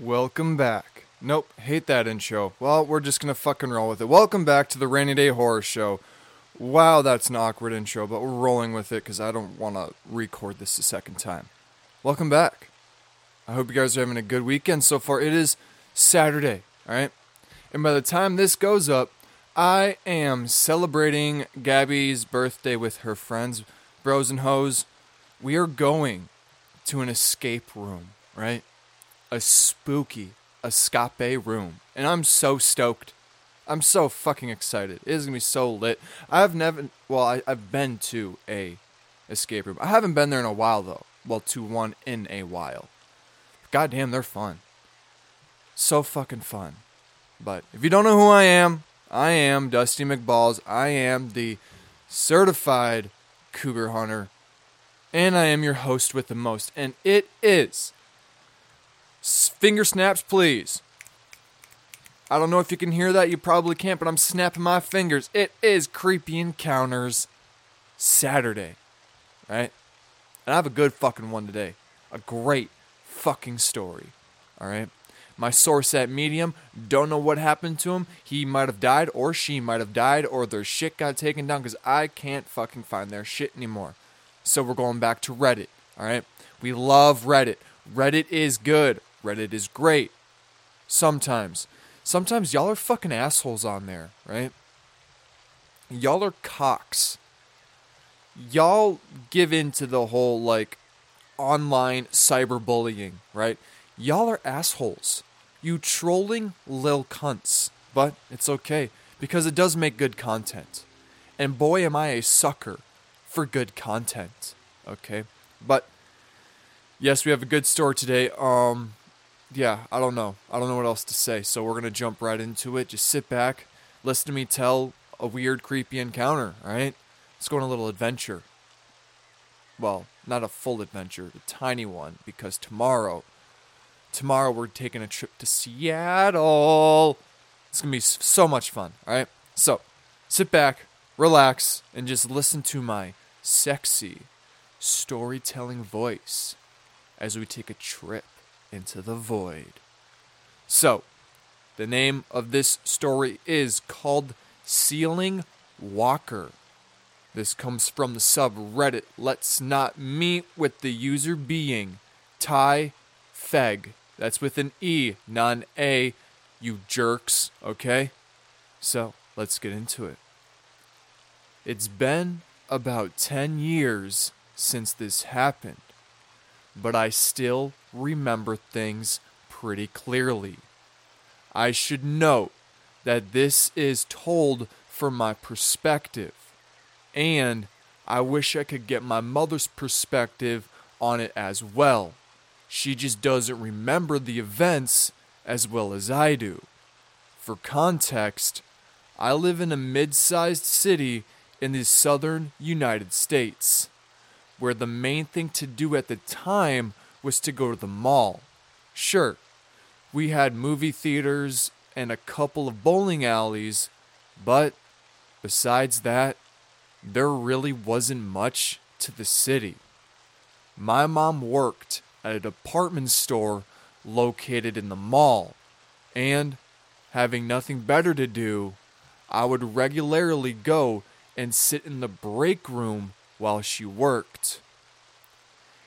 Welcome back. Nope, hate that intro. Well, we're just gonna fucking roll with it. Welcome back to the Rainy Day Horror Show. Wow, that's an awkward intro, but we're rolling with it because I don't want to record this a second time. Welcome back. I hope you guys are having a good weekend so far. It is Saturday, alright? And by the time this goes up, I am celebrating Gabby's birthday with her friends, bros and hoes. We are going to an escape room, right? A spooky escape room. And I'm so stoked. I'm so fucking excited. It is gonna be so lit. I've never, well, I, I've been to a escape room. I haven't been there in a while though. Well, to one in a while. God damn, they're fun. So fucking fun. But if you don't know who I am, I am Dusty McBalls. I am the certified cougar hunter. And I am your host with the most. And it is finger snaps, please. I don't know if you can hear that. You probably can't, but I'm snapping my fingers. It is Creepy Encounters Saturday, right? And I have a good fucking one today. A great fucking story, all right? My source at Medium, don't know what happened to him. He might have died, or she might have died, or their shit got taken down because I can't fucking find their shit anymore. So we're going back to Reddit, all right? We love Reddit. Reddit is good. Reddit is great. Sometimes. Sometimes y'all are fucking assholes on there, right? Y'all are cocks. Y'all give in to the whole like online cyberbullying, right? Y'all are assholes. You trolling lil cunts. But it's okay because it does make good content. And boy, am I a sucker for good content. Okay? But yes, we have a good story today. Um yeah, I don't know. I don't know what else to say. So we're to jump right into it. Just sit back, listen to me tell a weird creepy encounter, all right? Let's go on a little adventure. Well, not a full adventure, a tiny one because tomorrow tomorrow we're taking a trip to Seattle. It's to be so much fun, all right? So, sit back, relax, and just listen to my sexy storytelling voice as we take a trip into the void. So, the name of this story is called Ceiling Walker. This comes from the subreddit Let's Not Meet with the user being Ty Feg. That's with an E, not an A, you jerks, okay? So, let's get into it. It's been about 10 years since this happened, but I still remember things pretty clearly. I should note that this is told from my perspective, and I wish I could get my mother's perspective on it as well. She just doesn't remember the events as well as I do. For context, I live in a mid sized city in the southern United States, where the main thing to do at the time was to go to the mall. Sure, we had movie theaters and a couple of bowling alleys, but besides that, there really wasn't much to the city. My mom worked at a department store located in the mall, and having nothing better to do, I would regularly go and sit in the break room while she worked.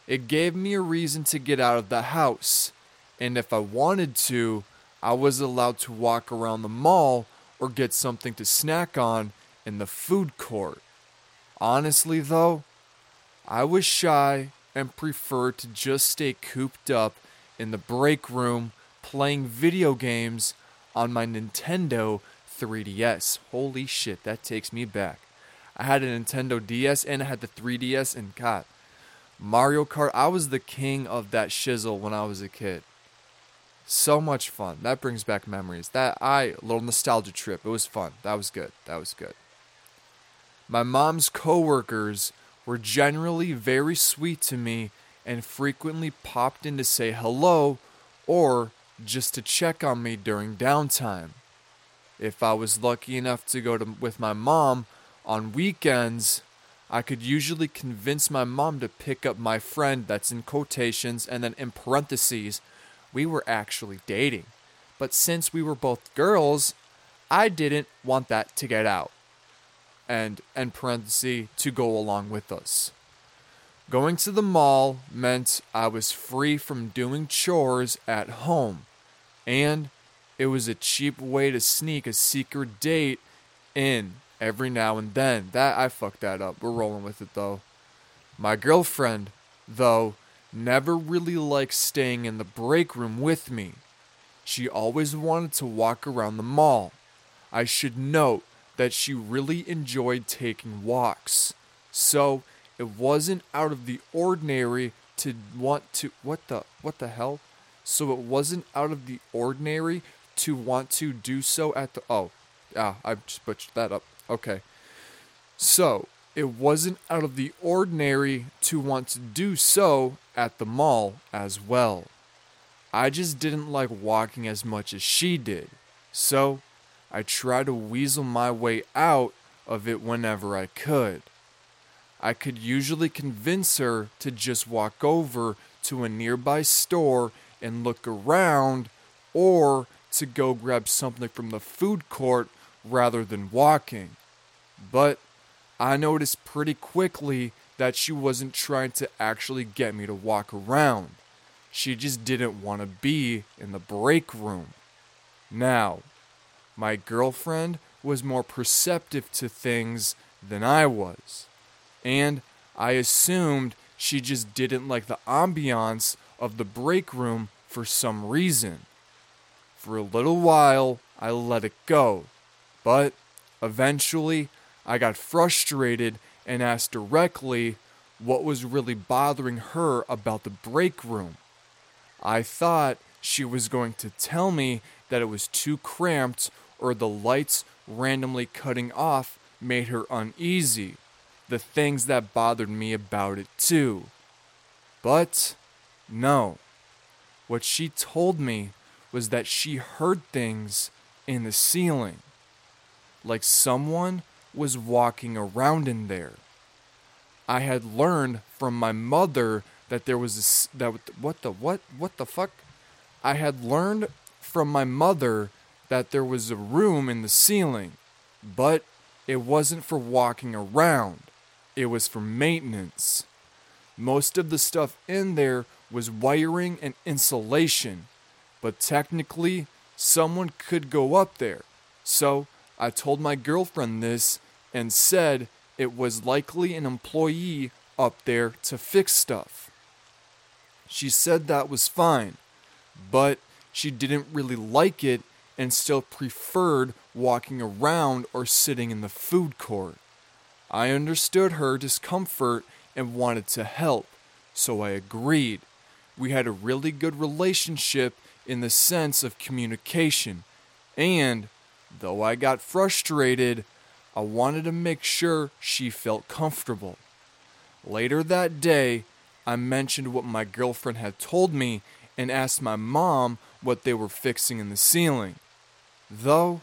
It gave me a reason to get out of the house, and if I wanted to, I was allowed to walk around the mall or get something to snack on in the food court. Honestly, though, I was shy and preferred to just stay cooped up in the break room playing video games on my Nintendo 3DS. Holy shit, that takes me back. I had a Nintendo DS and I had the 3DS, and God, Mario Kart, I was the king of that shizzle when I was a kid. So much fun. That brings back memories. That I little nostalgia trip. It was fun. That was good. That was good. My mom's coworkers were generally very sweet to me and frequently popped in to say hello or just to check on me during downtime. If I was lucky enough to go to, with my mom on weekends, I could usually convince my mom to pick up my friend that's in quotations and then in parentheses we were actually dating. But since we were both girls, I didn't want that to get out. And, and parenthesis, to go along with us. Going to the mall meant I was free from doing chores at home, and it was a cheap way to sneak a secret date in every now and then. That I fucked that up. We're rolling with it though. My girlfriend, though, never really liked staying in the break room with me. She always wanted to walk around the mall. I should note that she really enjoyed taking walks. So, it wasn't out of the ordinary to want to what the what the hell? So it wasn't out of the ordinary to want to do so at the oh, ah, I just butchered that up. Okay. So, it wasn't out of the ordinary to want to do so at the mall as well. I just didn't like walking as much as she did. So, I tried to weasel my way out of it whenever I could. I could usually convince her to just walk over to a nearby store and look around or to go grab something from the food court rather than walking. But I noticed pretty quickly that she wasn't trying to actually get me to walk around. She just didn't want to be in the break room. Now, my girlfriend was more perceptive to things than I was, and I assumed she just didn't like the ambiance of the break room for some reason. For a little while, I let it go, but eventually, I got frustrated and asked directly what was really bothering her about the break room. I thought she was going to tell me that it was too cramped or the lights randomly cutting off made her uneasy. The things that bothered me about it, too. But no. What she told me was that she heard things in the ceiling. Like someone was walking around in there. I had learned from my mother that there was a, that what the what what the fuck? I had learned from my mother that there was a room in the ceiling, but it wasn't for walking around. It was for maintenance. Most of the stuff in there was wiring and insulation, but technically someone could go up there. So I told my girlfriend this and said it was likely an employee up there to fix stuff. She said that was fine, but she didn't really like it and still preferred walking around or sitting in the food court. I understood her discomfort and wanted to help, so I agreed. We had a really good relationship in the sense of communication, and Though I got frustrated, I wanted to make sure she felt comfortable. Later that day, I mentioned what my girlfriend had told me and asked my mom what they were fixing in the ceiling. Though,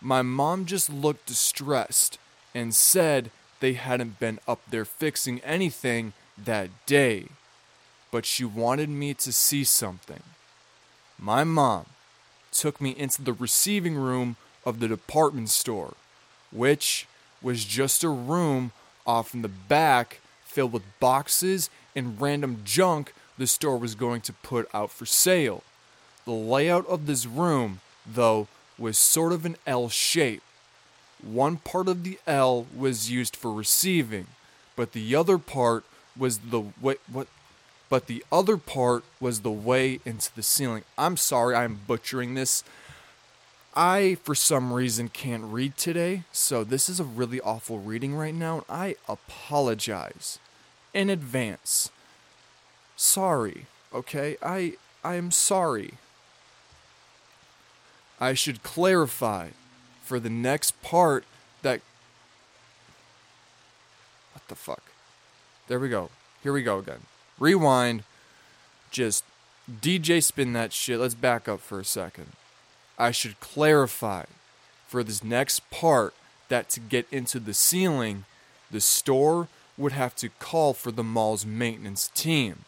my mom just looked distressed and said they hadn't been up there fixing anything that day, but she wanted me to see something. My mom took me into the receiving room of the department store, which was just a room off in the back filled with boxes and random junk the store was going to put out for sale. The layout of this room, though, was sort of an L shape. One part of the L was used for receiving, but the other part was the what but the other part was the way into the ceiling. I'm sorry I'm butchering this. I, for some reason, can't read today, so this is a really awful reading right now, I apologize in advance. Sorry, okay? I I am sorry. I should clarify for the next part that What the fuck? There we go. Here we go again. Rewind. Just DJ spin that shit. Let's back up for a second. I should clarify for this next part that to get into the ceiling, the store would have to call for the mall's maintenance team.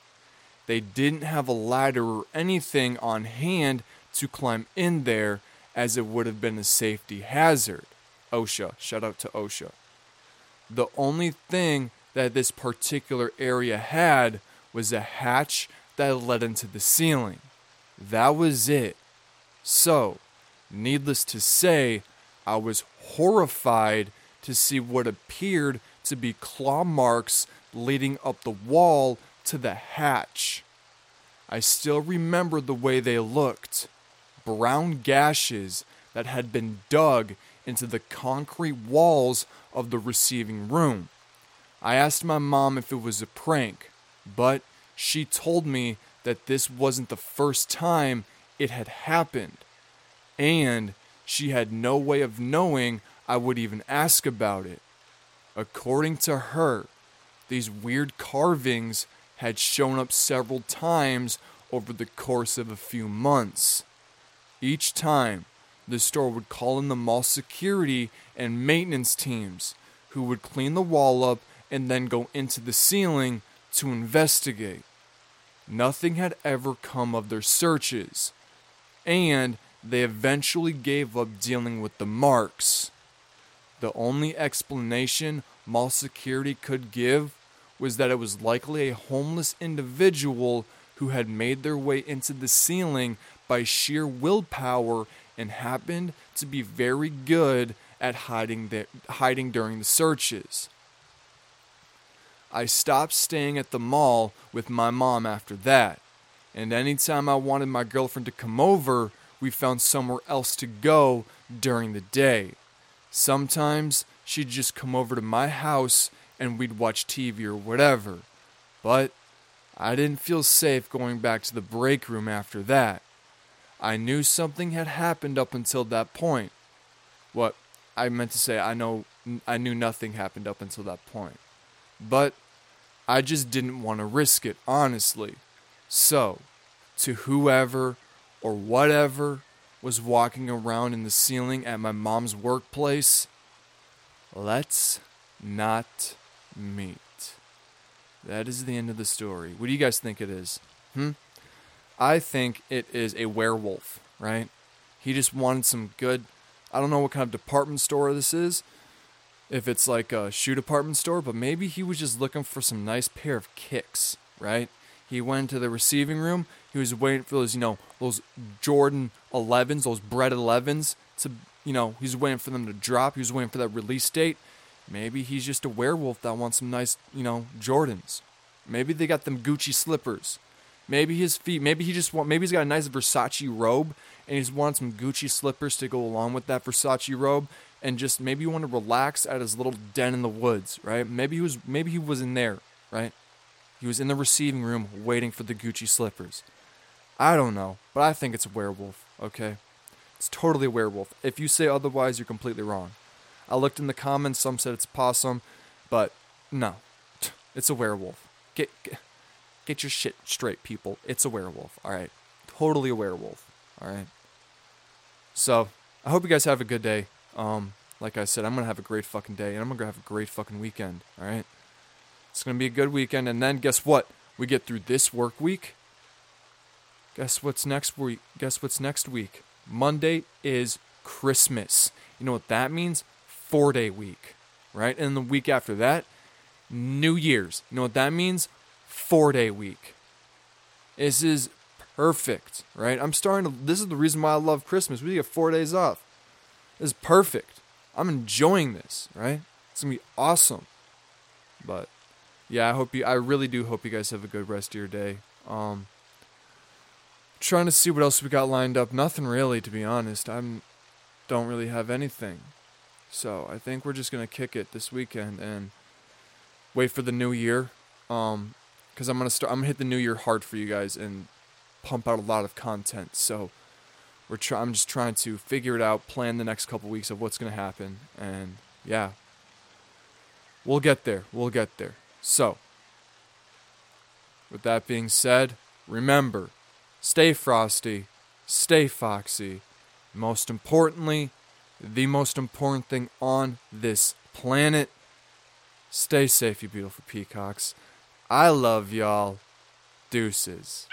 they didn't have a ladder or anything on hand to climb in there as it would have been a safety hazard. OSHA, shout out to OSHA. The only thing that this particular area had was a hatch that led into the ceiling. That was it. So, needless to say, I was horrified to see what appeared to be claw marks leading up the wall to the hatch. I still remember the way they looked brown gashes that had been dug into the concrete walls of the receiving room. I asked my mom if it was a prank, but she told me that this wasn't the first time it had happened, and she had no way of knowing I would even ask about it. According to her, these weird carvings had shown up several times over the course of a few months. Each time, the store would call in the mall security and maintenance teams who would clean the wall up and then go into the ceiling to investigate. Nothing had ever come of their searches, and they eventually gave up dealing with the marks. The only explanation mall security could give was that it was likely a homeless individual who had made their way into the ceiling by sheer willpower and happened to be very good at hiding, the, hiding during the searches. I stopped staying at the mall with my mom after that, and anytime I wanted my girlfriend to come over, we found somewhere else to go during the day. Sometimes she'd just come over to my house and we'd watch TV or whatever. But I didn't feel safe going back to the break room after that. I knew something had happened up until that point. What I meant to say, I know I knew nothing happened up until that point. But I just didn't want to risk it, honestly. So, to whoever or whatever was walking around in the ceiling at my mom's workplace, let's not meet. That is the end of the story. What do you guys think it is? Hmm? I think it is a werewolf, right? He just wanted some good. I don't know what kind of department store this is. If it's like a shoe department store, but maybe he was just looking for some nice pair of kicks, right? He went to the receiving room. He was waiting for those, you know, those Jordan 11s, those Bred 11s to, you know, he's waiting for them to drop. He was waiting for that release date. Maybe he's just a werewolf that wants some nice, you know, Jordans. Maybe they got them Gucci slippers. Maybe his feet. Maybe he just want. Maybe he's got a nice Versace robe, and he's wanting some Gucci slippers to go along with that Versace robe, and just maybe you want to relax at his little den in the woods, right? Maybe he was. Maybe he was in there, right? He was in the receiving room waiting for the Gucci slippers. I don't know, but I think it's a werewolf. Okay, it's totally a werewolf. If you say otherwise, you're completely wrong. I looked in the comments. Some said it's possum, but no, it's a werewolf. Get, get Get your shit straight, people. It's a werewolf. All right. Totally a werewolf. All right. So, I hope you guys have a good day. Um, like I said, I'm to have a great fucking day and I'm to have a great fucking weekend. All right. It's to be a good weekend. And then guess what? We get through this work week. Guess what's next week? Guess what's next week? Monday is Christmas. You know what that means? Four day week. Right? And the week after that, New Year's. You know what that means? four day week. This is perfect, right? I'm starting to. This is the reason why I love Christmas. We get four days off. This is perfect. I'm enjoying this, right? It's gonna be awesome. But yeah, I hope you. I really do hope you guys have a good rest of your day. Um, trying to see what else we got lined up. Nothing really, to be honest. I'm don't really have anything. So I think we're just gonna kick it this weekend and wait for the new year. Um, because I'm gonna start. I'm gonna hit the new year hard for you guys and pump out a lot of content. So we're try- I'm just trying to figure it out, plan the next couple weeks of what's gonna happen, and yeah, we'll get there. We'll get there. So with that being said, remember, stay frosty, stay foxy. Most importantly, the most important thing on this planet. Stay safe, you beautiful peacocks. I love y'all. Deuces.